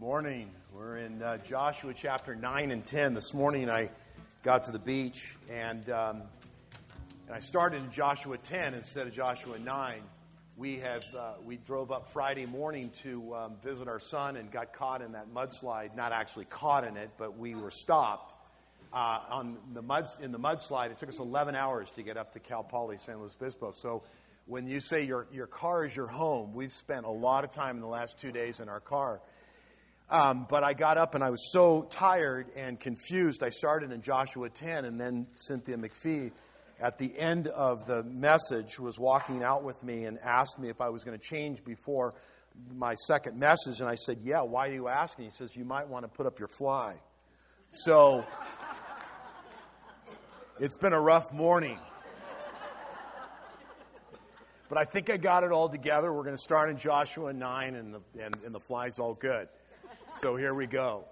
morning. We're in uh, Joshua chapter 9 and 10. This morning I got to the beach and, um, and I started in Joshua 10 instead of Joshua 9. We, have, uh, we drove up Friday morning to um, visit our son and got caught in that mudslide. Not actually caught in it, but we were stopped uh, on the mud, in the mudslide. It took us 11 hours to get up to Cal Poly San Luis Obispo. So when you say your, your car is your home, we've spent a lot of time in the last two days in our car. Um, but I got up and I was so tired and confused. I started in Joshua 10, and then Cynthia McPhee, at the end of the message, was walking out with me and asked me if I was going to change before my second message. And I said, Yeah, why are you asking? He says, You might want to put up your fly. So it's been a rough morning. But I think I got it all together. We're going to start in Joshua 9, and the, and, and the fly's all good. So here we go.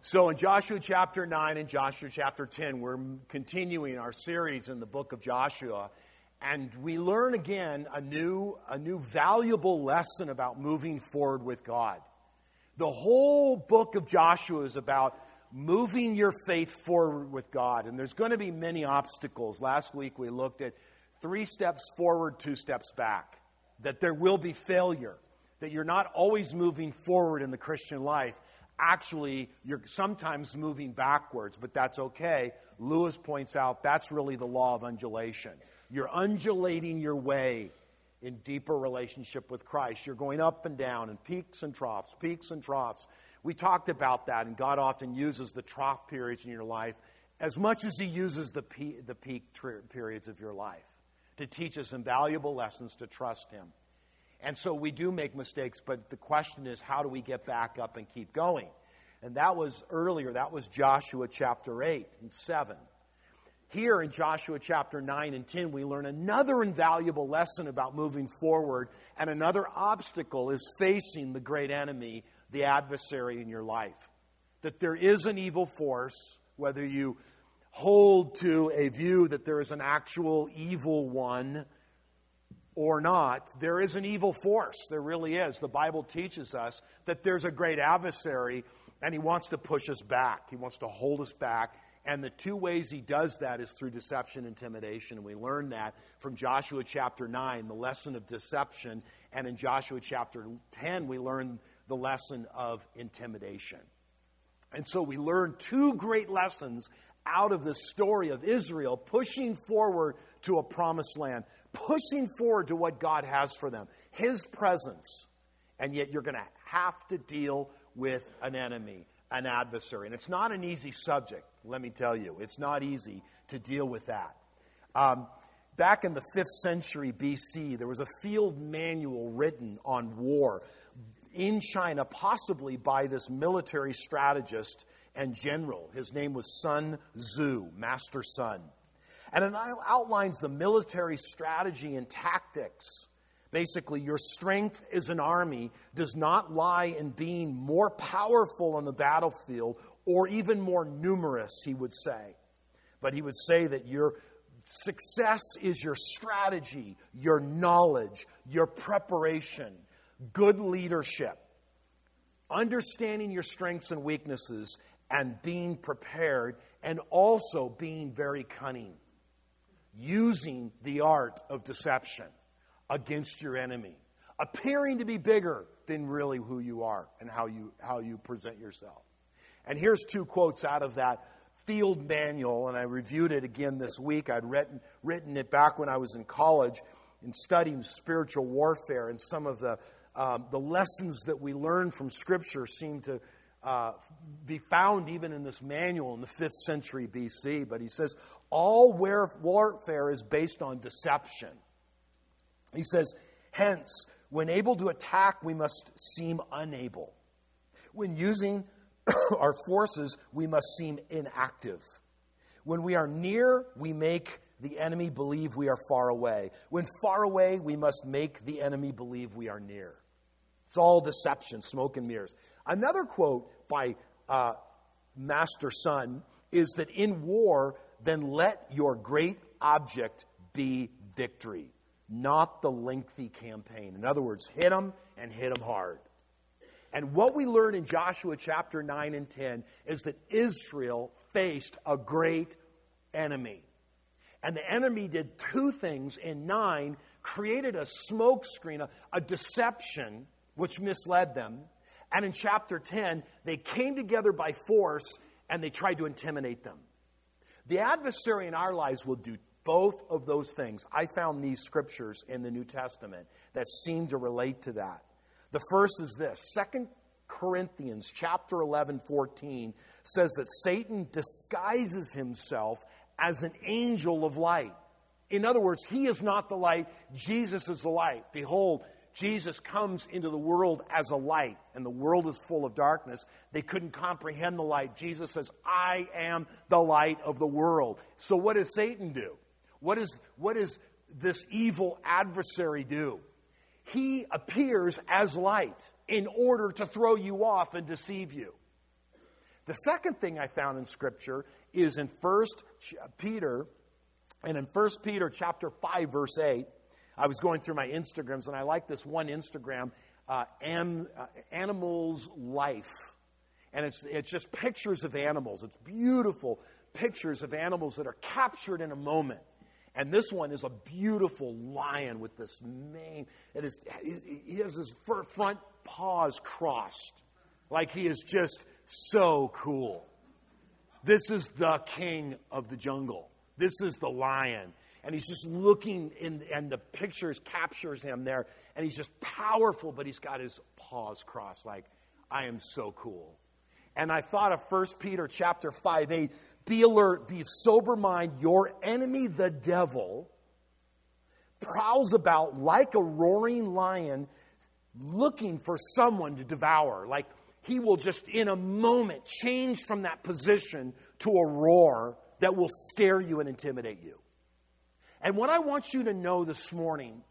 So in Joshua chapter 9 and Joshua chapter 10, we're continuing our series in the book of Joshua. And we learn again a new, a new valuable lesson about moving forward with God. The whole book of Joshua is about moving your faith forward with God. And there's going to be many obstacles. Last week we looked at three steps forward, two steps back, that there will be failure that you're not always moving forward in the Christian life. Actually, you're sometimes moving backwards, but that's okay. Lewis points out that's really the law of undulation. You're undulating your way in deeper relationship with Christ. You're going up and down in peaks and troughs, peaks and troughs. We talked about that, and God often uses the trough periods in your life as much as He uses the peak, the peak periods of your life to teach us invaluable lessons to trust Him. And so we do make mistakes, but the question is how do we get back up and keep going? And that was earlier, that was Joshua chapter 8 and 7. Here in Joshua chapter 9 and 10, we learn another invaluable lesson about moving forward, and another obstacle is facing the great enemy, the adversary in your life. That there is an evil force, whether you hold to a view that there is an actual evil one or not, there is an evil force. There really is. The Bible teaches us that there's a great adversary and he wants to push us back. He wants to hold us back. And the two ways he does that is through deception and intimidation. And we learn that from Joshua chapter 9, the lesson of deception. And in Joshua chapter 10, we learn the lesson of intimidation. And so we learn two great lessons out of the story of Israel pushing forward to a promised land pushing forward to what God has for them, His presence. And yet you're going to have to deal with an enemy, an adversary. And it's not an easy subject, let me tell you. It's not easy to deal with that. Um, back in the 5th century BC, there was a field manual written on war in China, possibly by this military strategist and general. His name was Sun Tzu, Master Sun. And it outlines the military strategy and tactics. Basically, your strength as an army does not lie in being more powerful on the battlefield or even more numerous, he would say. But he would say that your success is your strategy, your knowledge, your preparation, good leadership, understanding your strengths and weaknesses, and being prepared, and also being very cunning using the art of deception against your enemy, appearing to be bigger than really who you are and how you, how you present yourself. And here's two quotes out of that field manual, and I reviewed it again this week. I'd written, written it back when I was in college in studying spiritual warfare, and some of the, um, the lessons that we learn from Scripture seem to uh, be found even in this manual in the 5th century BC. But he says, all warfare is based on deception. He says, hence, when able to attack, we must seem unable. When using our forces, we must seem inactive. When we are near, we make the enemy believe we are far away. When far away, we must make the enemy believe we are near. It's all deception, smoke and mirrors. Another quote by uh, Master Sun is that in war, then let your great object be victory, not the lengthy campaign. In other words, hit them and hit them hard. And what we learn in Joshua chapter 9 and 10 is that Israel faced a great enemy. And the enemy did two things in 9 created a smokescreen, a, a deception, which misled them. And in chapter 10, they came together by force and they tried to intimidate them. The adversary in our lives will do both of those things. I found these scriptures in the New Testament that seem to relate to that. The first is this Second Corinthians chapter 11, 14 says that Satan disguises himself as an angel of light. In other words, he is not the light, Jesus is the light. Behold, Jesus comes into the world as a light, and the world is full of darkness. They couldn't comprehend the light. Jesus says, I am the light of the world. So, what does Satan do? What, is, what does this evil adversary do? He appears as light in order to throw you off and deceive you. The second thing I found in Scripture is in 1 Peter, and in 1 Peter chapter 5, verse 8. I was going through my Instagrams, and I like this one Instagram, uh, An, uh, Animals Life. And it's, it's just pictures of animals. It's beautiful pictures of animals that are captured in a moment. And this one is a beautiful lion with this mane. It is, he has his front paws crossed, like he is just so cool. This is the king of the jungle. This is the lion. And he's just looking in, and the pictures captures him there. And he's just powerful, but he's got his paws crossed, like, I am so cool. And I thought of 1 Peter chapter 5, 8, be alert, be of sober mind. Your enemy, the devil, prowls about like a roaring lion looking for someone to devour. Like he will just in a moment change from that position to a roar that will scare you and intimidate you. And what I want you to know this morning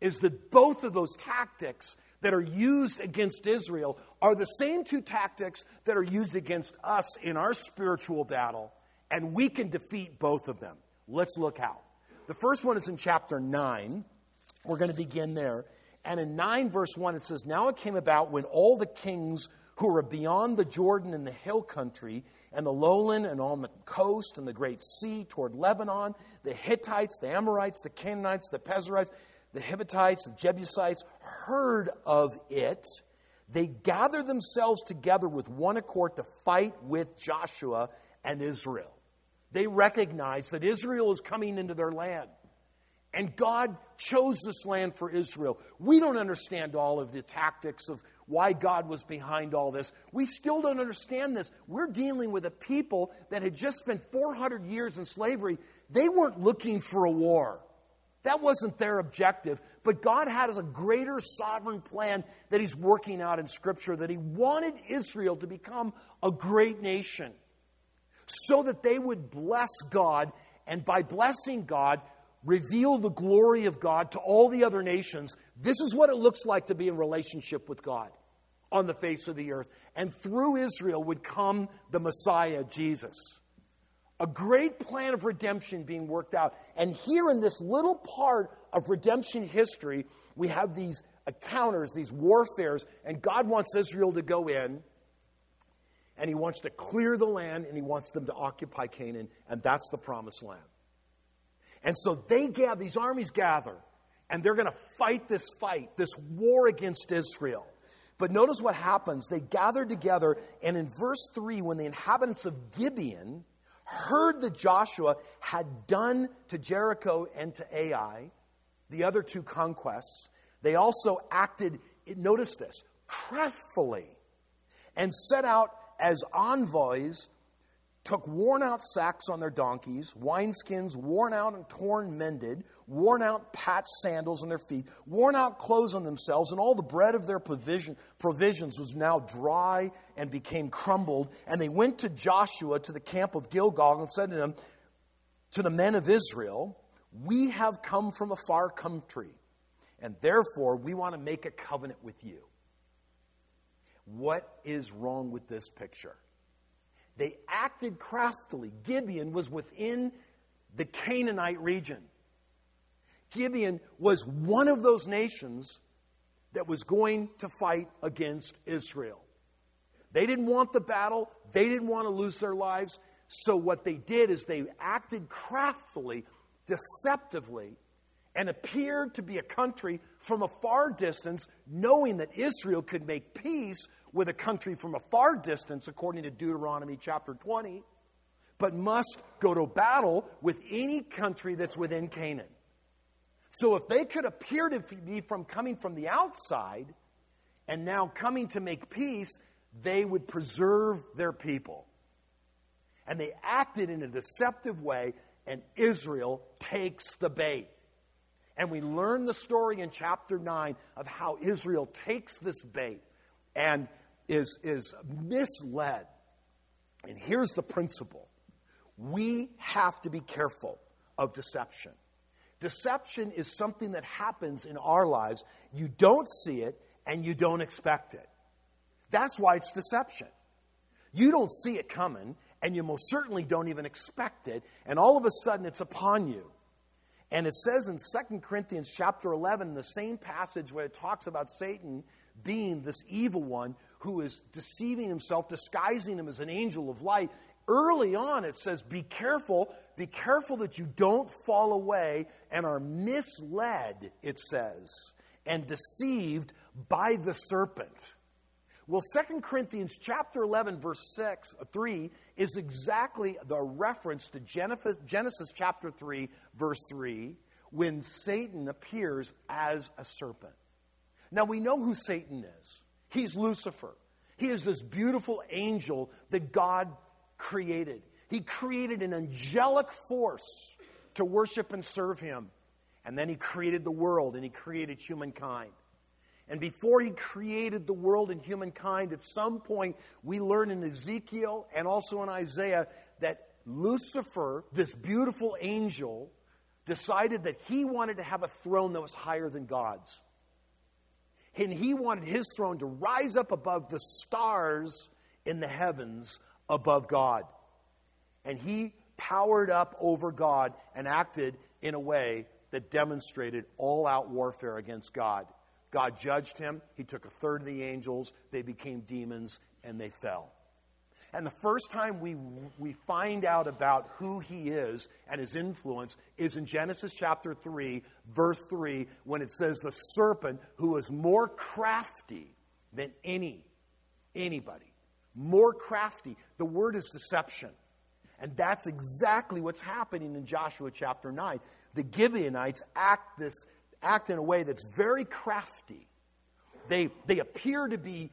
is that both of those tactics that are used against Israel are the same two tactics that are used against us in our spiritual battle, and we can defeat both of them. Let's look how. The first one is in chapter 9. We're going to begin there. And in 9, verse 1, it says, Now it came about when all the kings who were beyond the Jordan in the hill country, and the lowland, and on the coast, and the great sea toward Lebanon, the Hittites, the Amorites, the Canaanites, the Perizzites, the Hivites, the Jebusites heard of it, they gathered themselves together with one accord to fight with Joshua and Israel. They recognized that Israel is coming into their land. And God chose this land for Israel. We don't understand all of the tactics of why God was behind all this. We still don't understand this. We're dealing with a people that had just spent 400 years in slavery. They weren't looking for a war. That wasn't their objective. But God had a greater sovereign plan that He's working out in Scripture, that He wanted Israel to become a great nation so that they would bless God, and by blessing God, reveal the glory of God to all the other nations. This is what it looks like to be in relationship with God on the face of the earth. And through Israel would come the Messiah, Jesus a great plan of redemption being worked out. And here in this little part of redemption history, we have these encounters, these warfares, and God wants Israel to go in, and He wants to clear the land, and He wants them to occupy Canaan, and that's the promised land. And so they gather, these armies gather, and they're going to fight this fight, this war against Israel. But notice what happens. They gather together, and in verse 3, when the inhabitants of Gibeon, heard that Joshua had done to Jericho and to Ai, the other two conquests, they also acted, notice this, craftfully, and set out as envoys took worn out sacks on their donkeys, wineskins worn out and torn mended, worn out patched sandals on their feet, worn out clothes on themselves, and all the bread of their provision, provisions was now dry and became crumbled. And they went to Joshua to the camp of Gilgal and said to them, To the men of Israel, we have come from a far country, and therefore we want to make a covenant with you. What is wrong with this picture? They acted craftily. Gibeon was within the Canaanite region. Gibeon was one of those nations that was going to fight against Israel. They didn't want the battle, they didn't want to lose their lives. So, what they did is they acted craftily, deceptively, and appeared to be a country from a far distance, knowing that Israel could make peace with a country from a far distance, according to Deuteronomy chapter 20, but must go to battle with any country that's within Canaan. So if they could appear to be from coming from the outside and now coming to make peace, they would preserve their people. And they acted in a deceptive way, and Israel takes the bait. And we learn the story in chapter 9 of how Israel takes this bait and is, is misled. And here's the principle we have to be careful of deception. Deception is something that happens in our lives. You don't see it and you don't expect it. That's why it's deception. You don't see it coming and you most certainly don't even expect it, and all of a sudden it's upon you. And it says in 2 Corinthians chapter 11, the same passage where it talks about Satan being this evil one who is deceiving himself, disguising him as an angel of light. Early on, it says, Be careful, be careful that you don't fall away and are misled, it says, and deceived by the serpent. Well, 2 Corinthians chapter 11, verse 6, uh, 3 is exactly the reference to Genesis, Genesis chapter 3, verse 3, when Satan appears as a serpent. Now, we know who Satan is. He's Lucifer. He is this beautiful angel that God created. He created an angelic force to worship and serve him. And then he created the world and he created humankind. And before he created the world and humankind, at some point we learn in Ezekiel and also in Isaiah that Lucifer, this beautiful angel, decided that he wanted to have a throne that was higher than God's. And he wanted his throne to rise up above the stars in the heavens above God. And he powered up over God and acted in a way that demonstrated all out warfare against God. God judged him. He took a third of the angels. They became demons and they fell. And the first time we, we find out about who he is and his influence is in Genesis chapter 3, verse 3, when it says, The serpent who was more crafty than any, anybody, more crafty. The word is deception. And that's exactly what's happening in Joshua chapter 9. The Gibeonites act, this, act in a way that's very crafty. They, they appear to be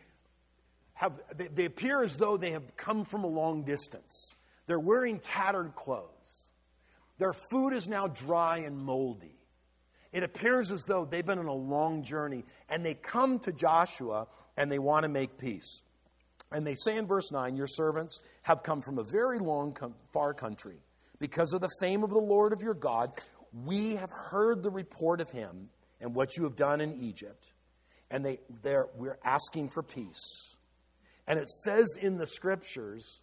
have, they, they appear as though they have come from a long distance. They're wearing tattered clothes. Their food is now dry and moldy. It appears as though they've been on a long journey and they come to Joshua and they want to make peace. And they say in verse 9, Your servants have come from a very long, far country. Because of the fame of the Lord of your God, we have heard the report of him and what you have done in Egypt. And they, we're asking for peace. And it says in the scriptures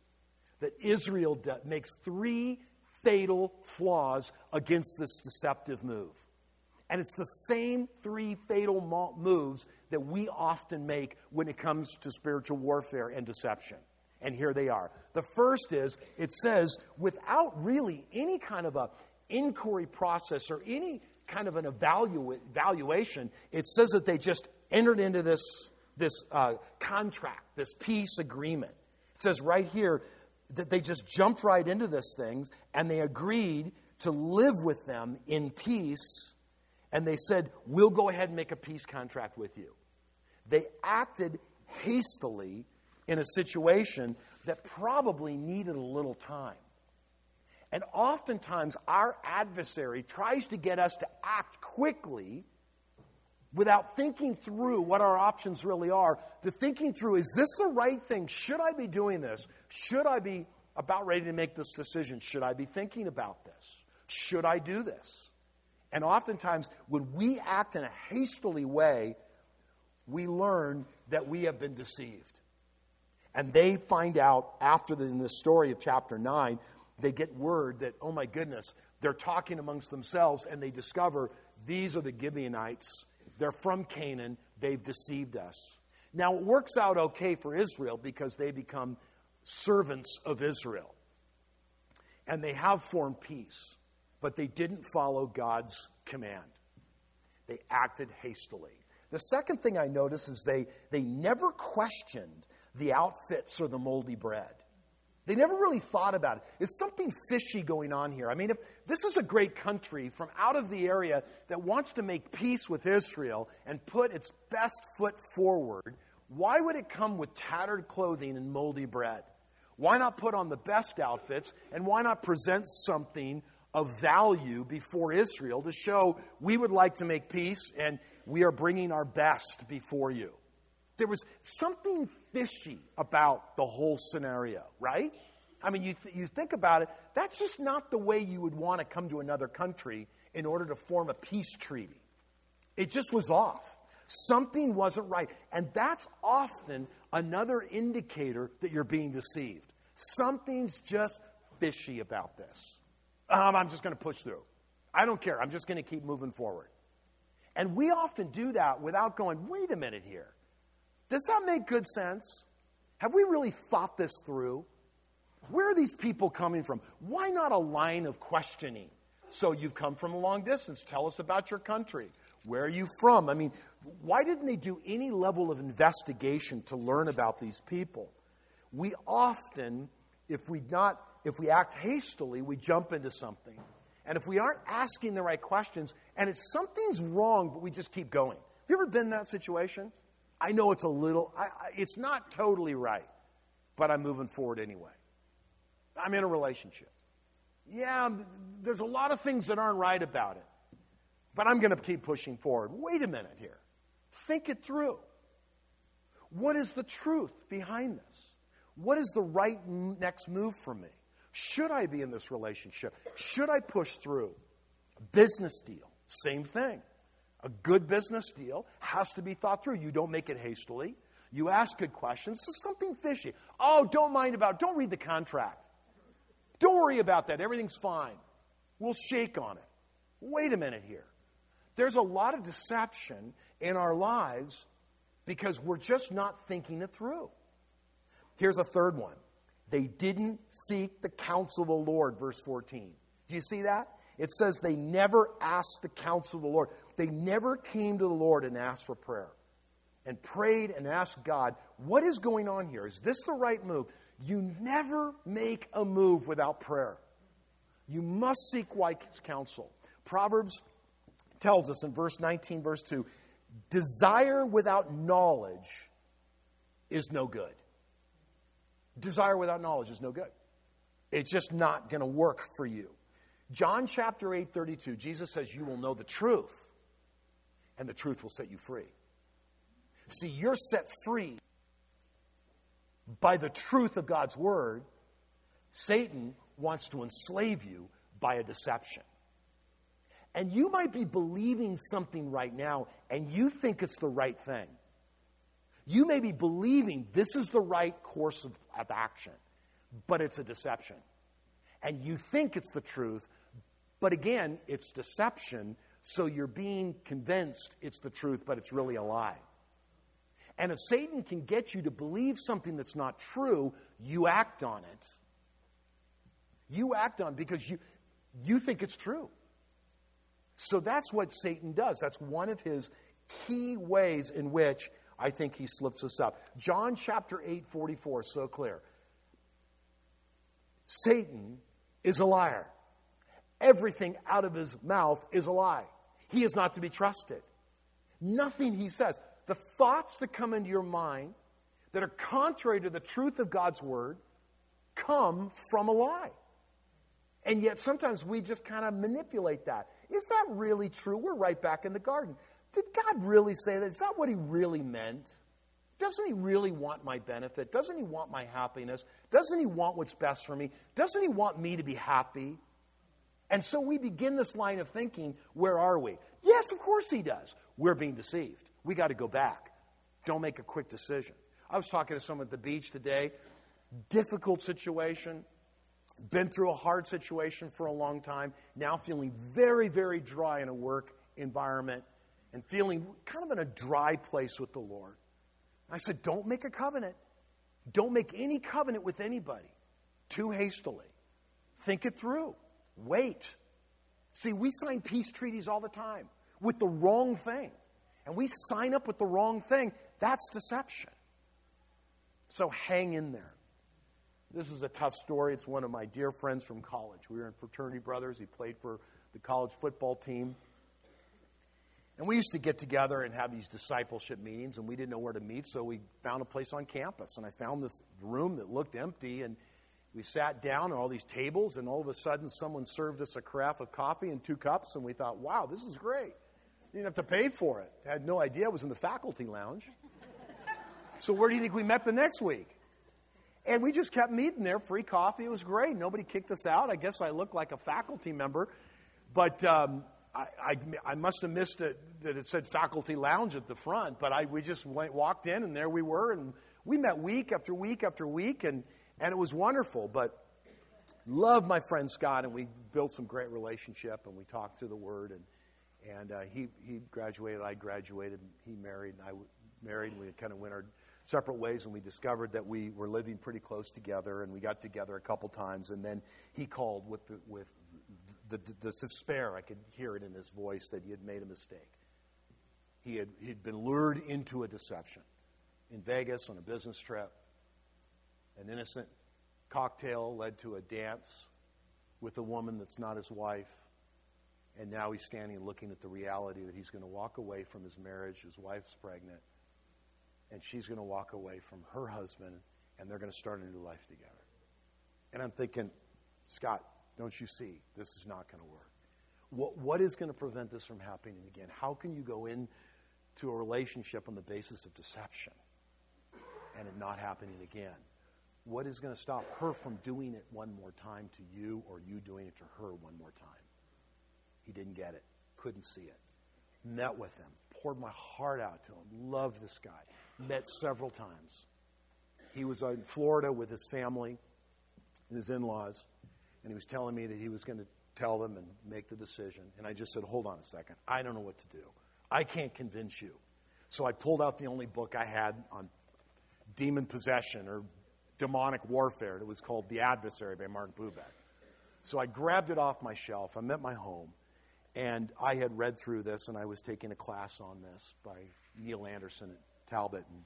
that Israel de- makes three fatal flaws against this deceptive move. And it's the same three fatal mo- moves that we often make when it comes to spiritual warfare and deception. And here they are. The first is it says, without really any kind of a inquiry process or any kind of an evalu- evaluation, it says that they just entered into this this uh, contract, this peace agreement. It says right here that they just jumped right into this things and they agreed to live with them in peace. And they said, We'll go ahead and make a peace contract with you. They acted hastily in a situation that probably needed a little time. And oftentimes, our adversary tries to get us to act quickly without thinking through what our options really are, to thinking through is this the right thing? Should I be doing this? Should I be about ready to make this decision? Should I be thinking about this? Should I do this? And oftentimes, when we act in a hastily way, we learn that we have been deceived. And they find out after the, in the story of chapter 9, they get word that, oh my goodness, they're talking amongst themselves and they discover these are the Gibeonites They're from Canaan. They've deceived us. Now, it works out okay for Israel because they become servants of Israel. And they have formed peace, but they didn't follow God's command. They acted hastily. The second thing I notice is they, they never questioned the outfits or the moldy bread. They never really thought about it. Is something fishy going on here? I mean, if this is a great country from out of the area that wants to make peace with Israel and put its best foot forward, why would it come with tattered clothing and moldy bread? Why not put on the best outfits and why not present something of value before Israel to show we would like to make peace and we are bringing our best before you. There was something fishy about the whole scenario, right? I mean, you, th- you think about it, that's just not the way you would want to come to another country in order to form a peace treaty. It just was off. Something wasn't right. And that's often another indicator that you're being deceived. Something's just fishy about this. Um, I'm just going to push through. I don't care. I'm just going to keep moving forward. And we often do that without going, wait a minute here. Does that make good sense? Have we really thought this through? Where are these people coming from? Why not a line of questioning? So you've come from a long distance. Tell us about your country. Where are you from? I mean, why didn't they do any level of investigation to learn about these people? We often, if we not, if we act hastily, we jump into something. And if we aren't asking the right questions, and it's something's wrong, but we just keep going. Have you ever been in that situation? I know it's a little, I, I, it's not totally right, but I'm moving forward anyway. I'm in a relationship. Yeah, there's a lot of things that aren't right about it, but I'm going to keep pushing forward. Wait a minute here. Think it through. What is the truth behind this? What is the right next move for me? Should I be in this relationship? Should I push through? Business deal, same thing. A good business deal has to be thought through. You don't make it hastily. You ask good questions. This is something fishy. Oh, don't mind about it. Don't read the contract. Don't worry about that. Everything's fine. We'll shake on it. Wait a minute here. There's a lot of deception in our lives because we're just not thinking it through. Here's a third one. They didn't seek the counsel of the Lord, verse 14. Do you see that? It says they never asked the counsel of the Lord. They never came to the Lord and asked for prayer and prayed and asked God, what is going on here? Is this the right move? You never make a move without prayer. You must seek wise counsel. Proverbs tells us in verse 19, verse 2 desire without knowledge is no good. Desire without knowledge is no good. It's just not going to work for you. John chapter 8, 32, Jesus says, You will know the truth, and the truth will set you free. See, you're set free by the truth of God's word. Satan wants to enslave you by a deception. And you might be believing something right now, and you think it's the right thing. You may be believing this is the right course of, of action, but it's a deception. And you think it's the truth, but again, it's deception, so you're being convinced it's the truth, but it's really a lie. And if Satan can get you to believe something that's not true, you act on it. You act on it because you, you think it's true. So that's what Satan does. That's one of his key ways in which I think he slips us up. John chapter 8, 44 is so clear. Satan is a liar. Everything out of his mouth is a lie. He is not to be trusted. Nothing he says. The thoughts that come into your mind that are contrary to the truth of God's word come from a lie. And yet sometimes we just kind of manipulate that. Is that really true? We're right back in the garden. Did God really say that? Is that what He really meant? Doesn't He really want my benefit? Doesn't He want my happiness? Doesn't He want what's best for me? Doesn't He want me to be happy? And so we begin this line of thinking where are we? Yes, of course He does. We're being deceived. We got to go back. Don't make a quick decision. I was talking to someone at the beach today. Difficult situation. Been through a hard situation for a long time. Now feeling very, very dry in a work environment and feeling kind of in a dry place with the Lord. I said, Don't make a covenant. Don't make any covenant with anybody too hastily. Think it through. Wait. See, we sign peace treaties all the time with the wrong thing. And we sign up with the wrong thing. That's deception. So hang in there. This is a tough story. It's one of my dear friends from college. We were in fraternity brothers. He played for the college football team. And we used to get together and have these discipleship meetings, and we didn't know where to meet, so we found a place on campus. And I found this room that looked empty, and we sat down at all these tables, and all of a sudden, someone served us a carafe of coffee and two cups, and we thought, wow, this is great. You didn't have to pay for it. Had no idea it was in the faculty lounge. so, where do you think we met the next week? And we just kept meeting there, free coffee. It was great. Nobody kicked us out. I guess I looked like a faculty member. But um, I, I, I, must have missed it that it said faculty lounge at the front, but I, we just went, walked in and there we were. And we met week after week after week, and, and it was wonderful. But love my friend Scott, and we built some great relationship, and we talked through the Word. And, and uh, he, he graduated, I graduated, he married, and I married, and we kind of went our separate ways, and we discovered that we were living pretty close together, and we got together a couple times, and then he called with, the, with the, the despair, I could hear it in his voice that he had made a mistake. He had he'd been lured into a deception in Vegas on a business trip. An innocent cocktail led to a dance with a woman that's not his wife. And now he's standing looking at the reality that he's going to walk away from his marriage. His wife's pregnant. And she's going to walk away from her husband, and they're going to start a new life together. And I'm thinking, Scott, don't you see? This is not going to work. What, what is going to prevent this from happening again? How can you go into a relationship on the basis of deception and it not happening again? What is going to stop her from doing it one more time to you or you doing it to her one more time? He didn't get it, couldn't see it. Met with him, poured my heart out to him, loved this guy, met several times. He was in Florida with his family and his in laws and he was telling me that he was going to tell them and make the decision. And I just said, hold on a second. I don't know what to do. I can't convince you. So I pulled out the only book I had on demon possession or demonic warfare. It was called The Adversary by Mark Bubeck. So I grabbed it off my shelf. I'm at my home. And I had read through this, and I was taking a class on this by Neil Anderson at Talbot. And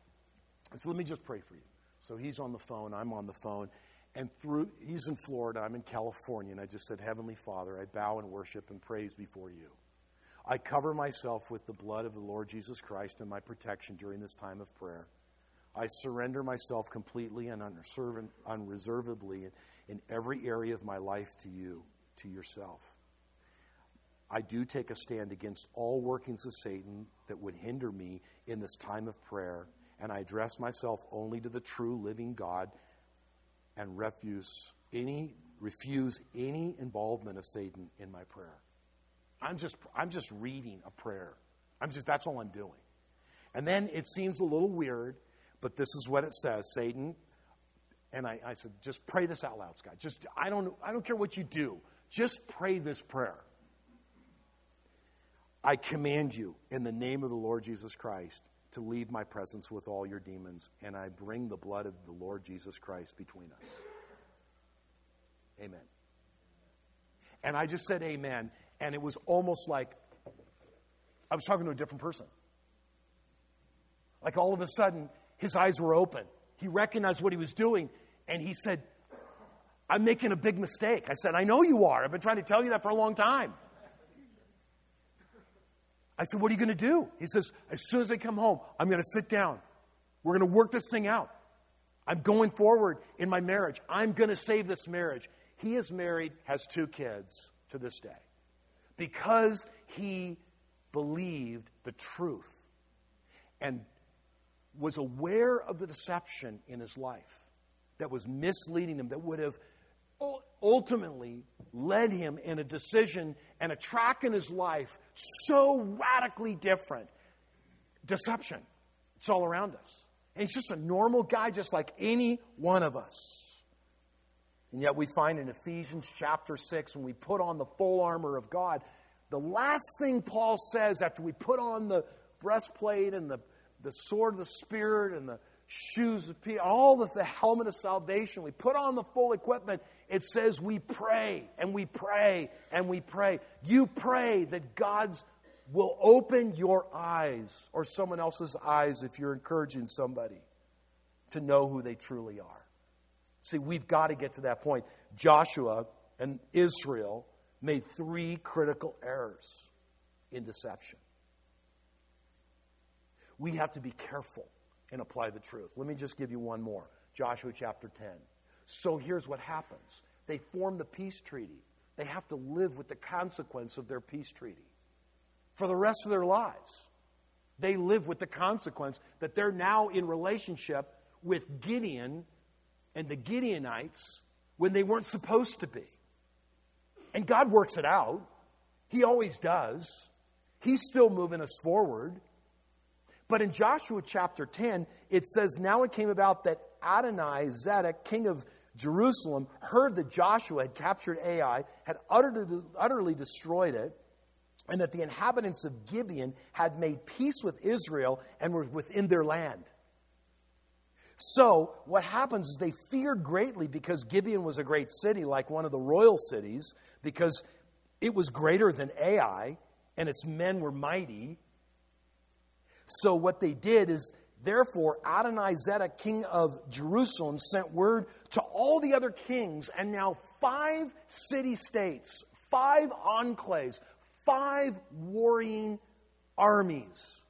I said, let me just pray for you. So he's on the phone, I'm on the phone, and through, he's in Florida, I'm in California, and I just said, Heavenly Father, I bow and worship and praise before you. I cover myself with the blood of the Lord Jesus Christ and my protection during this time of prayer. I surrender myself completely and unreservedly in every area of my life to you, to yourself. I do take a stand against all workings of Satan that would hinder me in this time of prayer, and I address myself only to the true living God and refuse any refuse any involvement of Satan in my prayer. I'm just I'm just reading a prayer. I'm just that's all I'm doing. And then it seems a little weird, but this is what it says. Satan, and I, I said, just pray this out loud, Scott. Just I don't I don't care what you do. Just pray this prayer. I command you in the name of the Lord Jesus Christ to leave my presence with all your demons, and I bring the blood of the Lord Jesus Christ between us. Amen. And I just said amen, and it was almost like I was talking to a different person. Like all of a sudden, his eyes were open. He recognized what he was doing, and he said, I'm making a big mistake. I said, I know you are. I've been trying to tell you that for a long time. I said, What are you going to do? He says, As soon as I come home, I'm going to sit down. We're going to work this thing out. I'm going forward in my marriage. I'm going to save this marriage. He is married, has two kids to this day because he believed the truth and was aware of the deception in his life that was misleading him, that would have ultimately led him in a decision and a track in his life so radically different. Deception. It's all around us. And he's just a normal guy, just like any one of us. And yet we find in Ephesians chapter 6, when we put on the full armor of God, the last thing Paul says after we put on the breastplate and the, the sword of the Spirit and the shoes of peace, all the, the helmet of salvation, we put on the full equipment, it says we pray and we pray and we pray. You pray that God's will open your eyes or someone else's eyes if you're encouraging somebody to know who they truly are. See, we've got to get to that point. Joshua and Israel made three critical errors in deception. We have to be careful and apply the truth. Let me just give you one more Joshua chapter 10. So here's what happens they form the peace treaty, they have to live with the consequence of their peace treaty for the rest of their lives. They live with the consequence that they're now in relationship with Gideon and the Gideonites when they weren't supposed to be. And God works it out. He always does. He's still moving us forward. But in Joshua chapter 10, it says, Now it came about that Adonai Zedek, king of Jerusalem, heard that Joshua had captured Ai, had utterly, utterly destroyed it, and that the inhabitants of Gibeon had made peace with Israel and were within their land. So, what happens is they feared greatly because Gibeon was a great city, like one of the royal cities, because it was greater than Ai, and its men were mighty. So, what they did is, therefore, Adonizedek, king of Jerusalem, sent word to all the other kings, and now five city states, five enclaves, five warring armies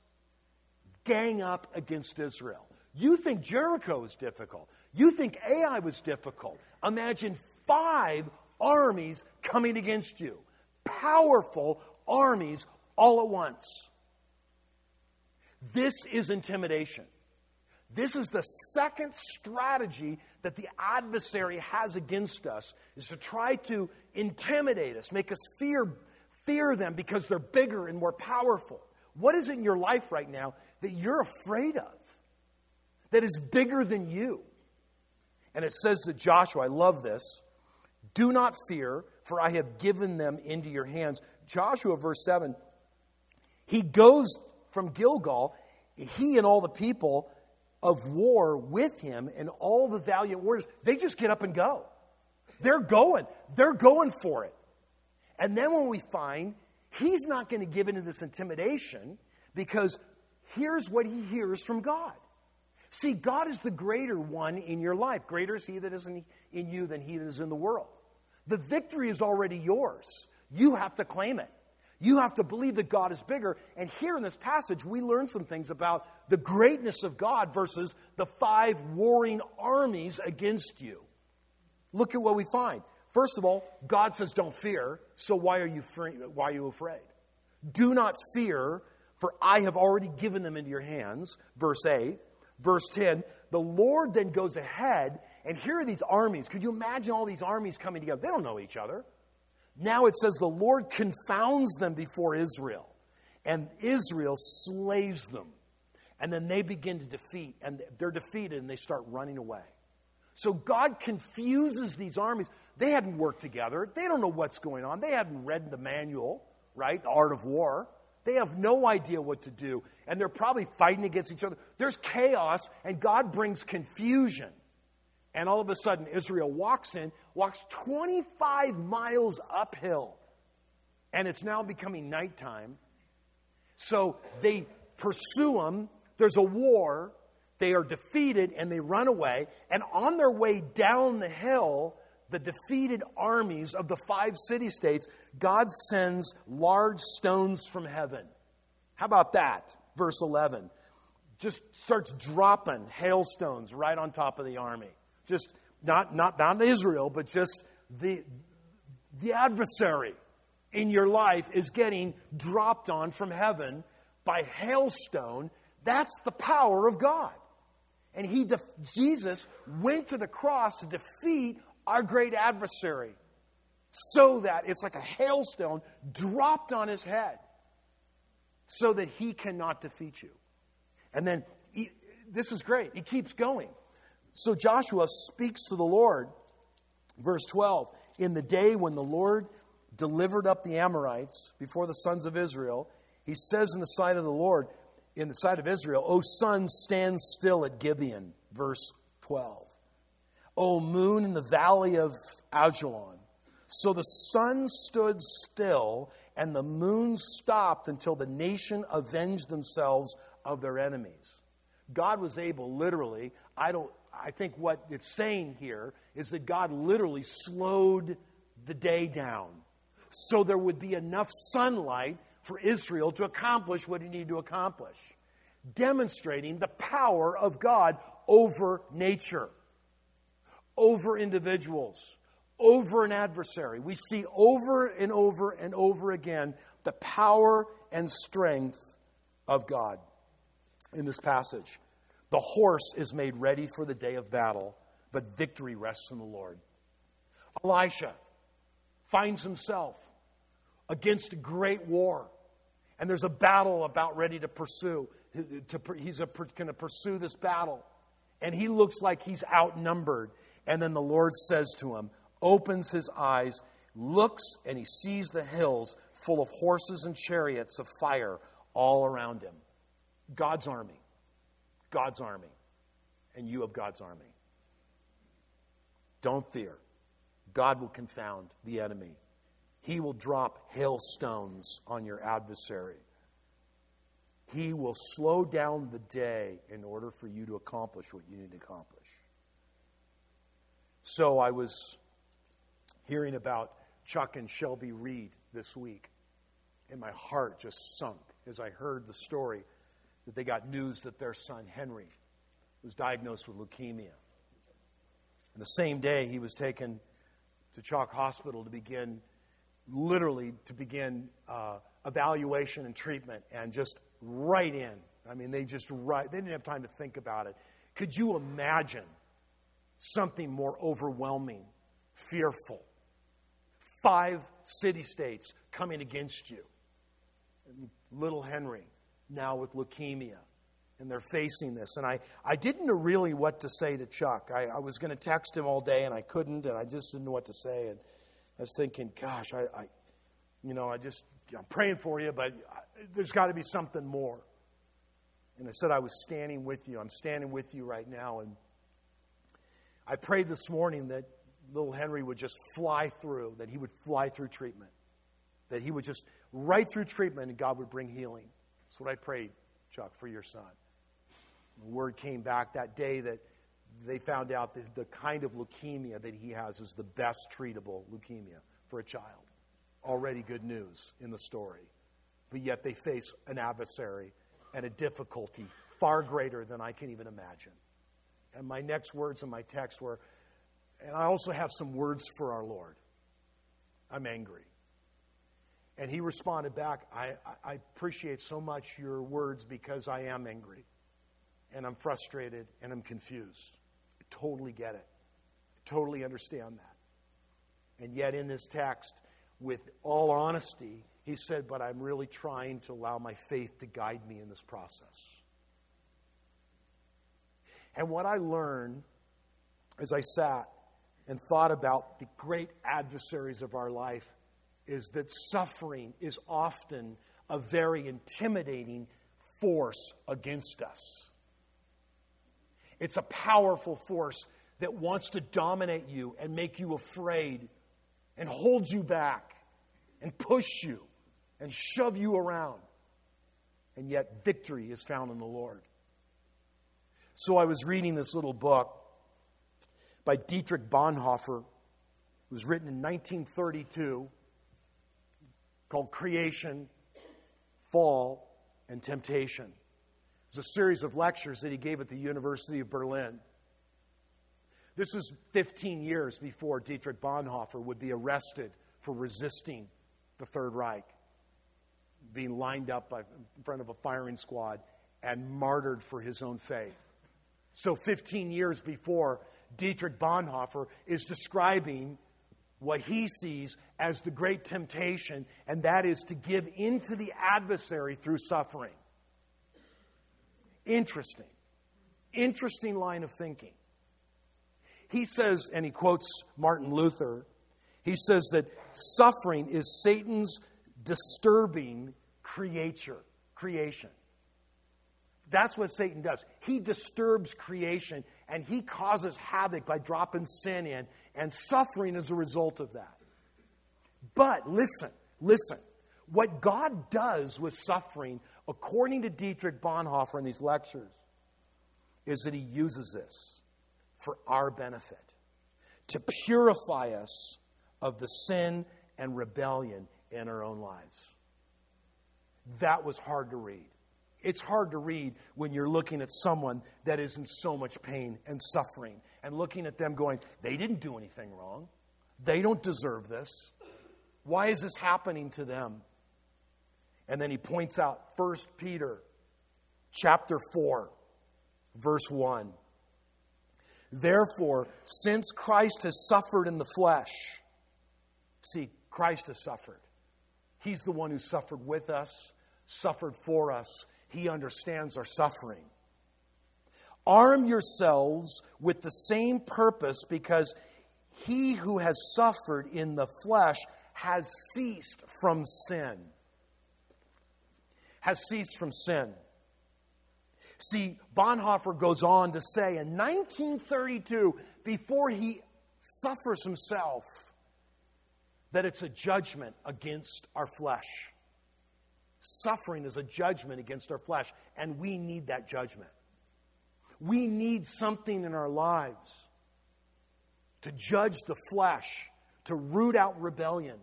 gang up against Israel. You think Jericho was difficult. You think Ai was difficult. Imagine five armies coming against you. Powerful armies all at once. This is intimidation. This is the second strategy that the adversary has against us is to try to intimidate us, make us fear fear them because they're bigger and more powerful. What is in your life right now that you're afraid of? that is bigger than you. And it says to Joshua, I love this do not fear, for I have given them into your hands. Joshua, verse 7, he goes from Gilgal, he and all the people of war with him and all the valiant warriors, they just get up and go. They're going. They're going for it. And then when we find he's not going to give into this intimidation because here's what he hears from God. See, God is the greater one in your life. Greater is He that is in, in you than He that is in the world. The victory is already yours. You have to claim it. You have to believe that God is bigger. And here in this passage, we learn some things about the greatness of God versus the five warring armies against you. Look at what we find. First of all, God says, Don't fear. So why are you, free, why are you afraid? Do not fear, for I have already given them into your hands. Verse 8 verse 10, the Lord then goes ahead, and here are these armies. Could you imagine all these armies coming together? They don't know each other. Now it says the Lord confounds them before Israel, and Israel slays them. And then they begin to defeat, and they're defeated, and they start running away. So God confuses these armies. They hadn't worked together. They don't know what's going on. They hadn't read the manual, right? The art of war. They have no idea what to do, and they're probably fighting against each other. There's chaos, and God brings confusion. And all of a sudden, Israel walks in, walks 25 miles uphill, and it's now becoming nighttime. So they pursue them. There's a war. They are defeated, and they run away. And on their way down the hill, the defeated armies of the five city states, God sends large stones from heaven. How about that? Verse 11. Just starts dropping hailstones right on top of the army. Just not, not, not Israel, but just the, the adversary in your life is getting dropped on from heaven by hailstone. That's the power of God. And he, Jesus went to the cross to defeat our great adversary, so that it's like a hailstone dropped on his head, so that he cannot defeat you. And then he, this is great. He keeps going. So Joshua speaks to the Lord, verse 12, in the day when the Lord delivered up the Amorites before the sons of Israel, he says in the sight of the Lord, in the sight of Israel, O sun, stand still at Gibeon, verse 12. O moon in the valley of Ajalon. So the sun stood still and the moon stopped until the nation avenged themselves of their enemies. God was able, literally, I don't I think what it's saying here is that God literally slowed the day down so there would be enough sunlight for Israel to accomplish what he needed to accomplish, demonstrating the power of God over nature, over individuals, over an adversary. We see over and over and over again the power and strength of God in this passage. The horse is made ready for the day of battle, but victory rests in the Lord. Elisha finds himself against a great war, and there's a battle about ready to pursue. He's going to pursue this battle, and he looks like he's outnumbered. And then the Lord says to him, opens his eyes, looks, and he sees the hills full of horses and chariots of fire all around him. God's army. God's army, and you of God's army. Don't fear. God will confound the enemy. He will drop hailstones on your adversary. He will slow down the day in order for you to accomplish what you need to accomplish. So I was hearing about Chuck and Shelby Reed this week, and my heart just sunk as I heard the story that they got news that their son Henry was diagnosed with leukemia. And the same day, he was taken to CHOC Hospital to begin, literally, to begin uh, evaluation and treatment, and just right in. I mean, they just right, they didn't have time to think about it. Could you imagine something more overwhelming, fearful? Five city states coming against you. Little Henry now with leukemia. And they're facing this. And I, I didn't know really what to say to Chuck. I, I was going to text him all day and I couldn't, and I just didn't know what to say. And I was thinking, gosh, I, I you know, I just, I'm praying for you, but uh, there's got to be something more. And I said, I was standing with you. I'm standing with you right now. And I prayed this morning that little Henry would just fly through, that he would fly through treatment, that he would just right through treatment and God would bring healing. That's what I prayed, Chuck, for your son. The word came back that day that they found out that the kind of leukemia that he has is the best treatable leukemia for a child. Already good news in the story. But yet they face an adversary and a difficulty far greater than I can even imagine. And my next words in my text were, and I also have some words for our Lord. I'm angry. And he responded back, I, I appreciate so much your words because I am angry and I'm frustrated and I'm confused. I totally get it. I totally understand that. And yet, in this text, with all honesty, he said, But I'm really trying to allow my faith to guide me in this process. And what I learned as I sat and thought about the great adversaries of our life is that suffering is often a very intimidating force against us. It's a powerful force that wants to dominate you and make you afraid and hold you back and push you and shove you around. And yet, victory is found in the Lord. So, I was reading this little book by Dietrich Bonhoeffer. It was written in 1932 called Creation, Fall, and Temptation. It was a series of lectures that he gave at the University of Berlin. This is 15 years before Dietrich Bonhoeffer would be arrested for resisting the Third Reich, being lined up by, in front of a firing squad and martyred for his own faith. So, 15 years before, Dietrich Bonhoeffer is describing what he sees as the great temptation, and that is to give into the adversary through suffering. Interesting. Interesting line of thinking. He says, and he quotes Martin Luther, He says that suffering is Satan's disturbing creature, creation. That's what Satan does. He disturbs creation and he causes havoc by dropping sin in and suffering as a result of that. But listen, listen. What God does with suffering, according to Dietrich Bonhoeffer in these lectures, is that he uses this for our benefit to purify us of the sin and rebellion in our own lives. That was hard to read. It's hard to read when you're looking at someone that is in so much pain and suffering and looking at them going, they didn't do anything wrong. They don't deserve this. Why is this happening to them? And then he points out 1 Peter chapter 4 verse 1. Therefore, since Christ has suffered in the flesh, see, Christ has suffered. He's the one who suffered with us, suffered for us. He understands our suffering. Arm yourselves with the same purpose because he who has suffered in the flesh has ceased from sin. Has ceased from sin. See, Bonhoeffer goes on to say in 1932, before he suffers himself, that it's a judgment against our flesh. Suffering is a judgment against our flesh, and we need that judgment. We need something in our lives to judge the flesh, to root out rebellion,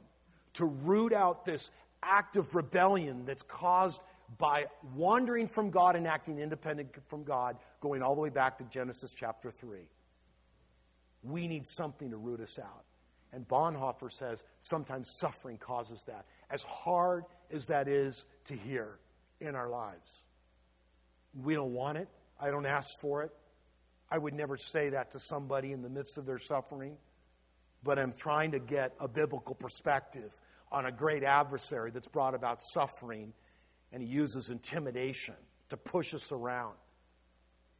to root out this act of rebellion that's caused by wandering from God and acting independent from God, going all the way back to Genesis chapter 3. We need something to root us out. And Bonhoeffer says sometimes suffering causes that, as hard as that is to hear in our lives. We don't want it. I don't ask for it. I would never say that to somebody in the midst of their suffering, but I'm trying to get a biblical perspective on a great adversary that's brought about suffering and he uses intimidation to push us around.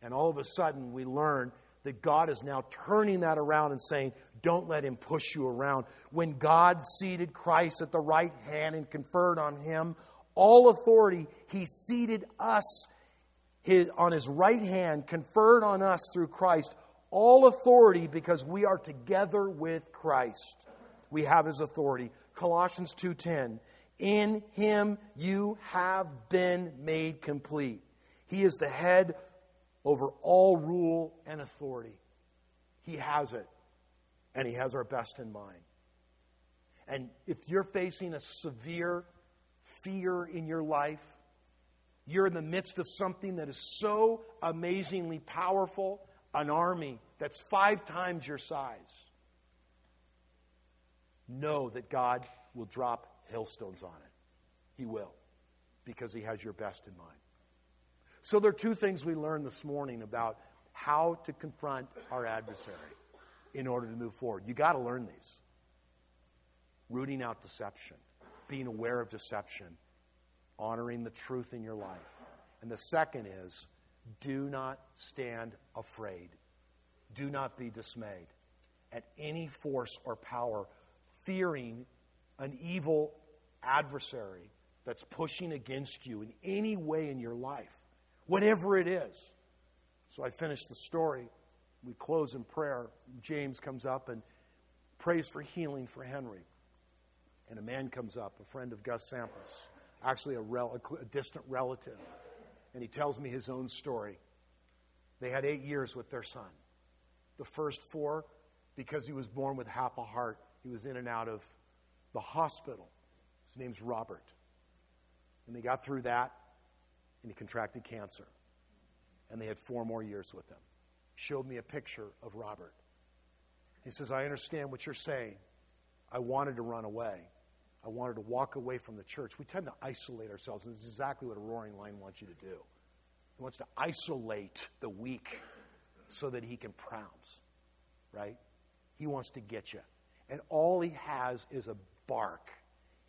And all of a sudden, we learn that God is now turning that around and saying, Don't let him push you around. When God seated Christ at the right hand and conferred on him all authority, he seated us his, on his right hand, conferred on us through Christ all authority because we are together with Christ. We have his authority. Colossians 2:10 in him you have been made complete. He is the head over all rule and authority. He has it, and he has our best in mind. And if you're facing a severe fear in your life, you're in the midst of something that is so amazingly powerful an army that's five times your size. Know that God will drop hailstones on it. He will, because He has your best in mind. So, there are two things we learned this morning about how to confront our adversary in order to move forward. You got to learn these rooting out deception, being aware of deception, honoring the truth in your life. And the second is do not stand afraid, do not be dismayed at any force or power, fearing an evil adversary that's pushing against you in any way in your life, whatever it is. So I finish the story. We close in prayer. James comes up and prays for healing for Henry. And a man comes up, a friend of Gus Sampras, actually a, rel- a distant relative, and he tells me his own story. They had eight years with their son. The first four, because he was born with half a heart, he was in and out of the hospital his name's Robert. And they got through that, and he contracted cancer. And they had four more years with him. Showed me a picture of Robert. He says, I understand what you're saying. I wanted to run away. I wanted to walk away from the church. We tend to isolate ourselves, and this is exactly what a roaring lion wants you to do. He wants to isolate the weak so that he can pounce, right? He wants to get you. And all he has is a bark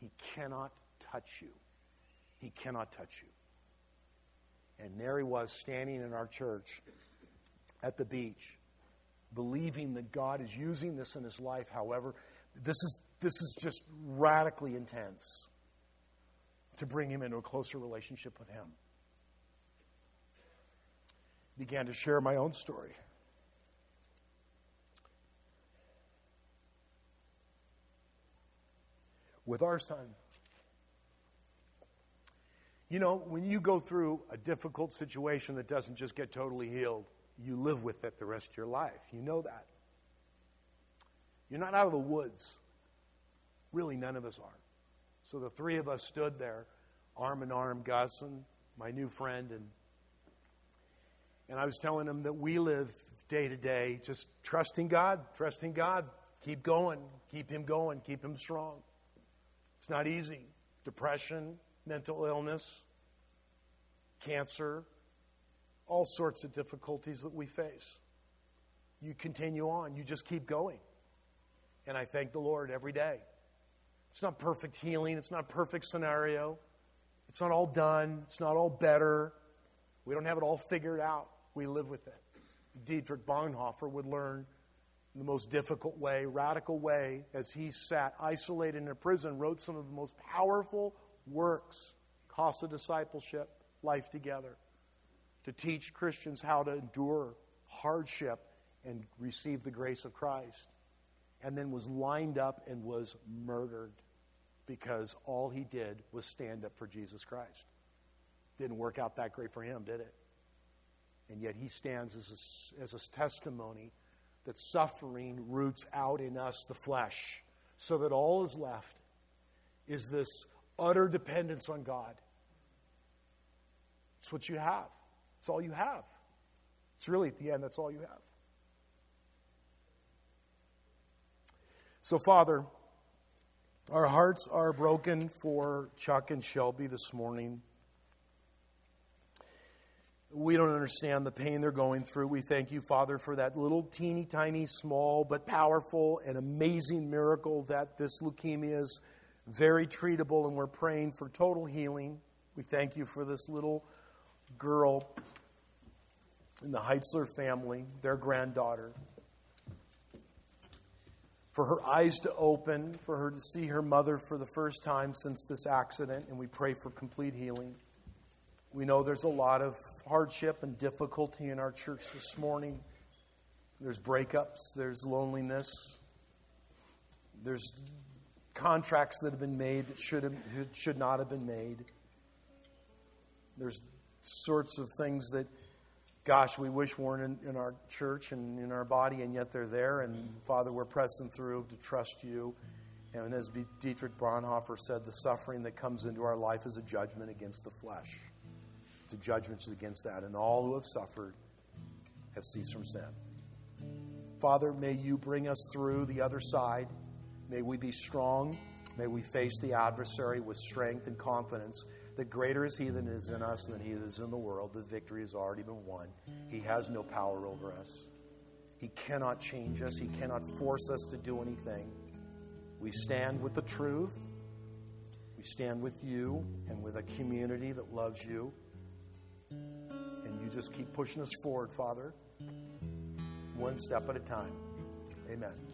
he cannot touch you. He cannot touch you. And there he was standing in our church at the beach, believing that God is using this in his life. However, This is, this is just radically intense to bring him into a closer relationship with him. Began to share my own story. With our son. You know, when you go through a difficult situation that doesn't just get totally healed, you live with it the rest of your life. You know that. You're not out of the woods. Really, none of us are. So the three of us stood there, arm in arm, Gus and my new friend, and and I was telling him that we live day to day just trusting God, trusting God, keep going, keep him going, keep him strong. It's not easy. Depression, mental illness, cancer, all sorts of difficulties that we face. You continue on, you just keep going. And I thank the Lord every day. It's not perfect healing, it's not perfect scenario. It's not all done, it's not all better. We don't have it all figured out. We live with it. Dietrich Bonhoeffer would learn the most difficult way, radical way, as he sat isolated in a prison, wrote some of the most powerful works, Cost of Discipleship, Life Together, to teach Christians how to endure hardship and receive the grace of Christ. And then was lined up and was murdered because all he did was stand up for Jesus Christ. Didn't work out that great for him, did it? And yet he stands as a, as a testimony that suffering roots out in us the flesh, so that all is left is this utter dependence on God. It's what you have. It's all you have. It's really at the end, that's all you have. So, Father, our hearts are broken for Chuck and Shelby this morning. We don't understand the pain they're going through. We thank you, Father, for that little teeny tiny, small, but powerful and amazing miracle that this leukemia is very treatable, and we're praying for total healing. We thank you for this little girl in the Heitzler family, their granddaughter. For her eyes to open, for her to see her mother for the first time since this accident, and we pray for complete healing. We know there's a lot of hardship and difficulty in our church this morning. There's breakups, there's loneliness, there's contracts that have been made that should, have, should not have been made. There's sorts of things that, gosh, we wish weren't in, in our church and in our body, and yet they're there. And Father, we're pressing through to trust you. And as Dietrich Bonhoeffer said, the suffering that comes into our life is a judgment against the flesh It's a judgment against that. And all who have suffered have ceased from sin. Father, may you bring us through the other side. May we be strong. May we face the adversary with strength and confidence that greater is he that is in us than he that is in the world. The victory has already been won. He has no power over us. He cannot change us. He cannot force us to do anything. We stand with the truth. We stand with you and with a community that loves you. And you just keep pushing us forward, Father, one step at a time. Amen.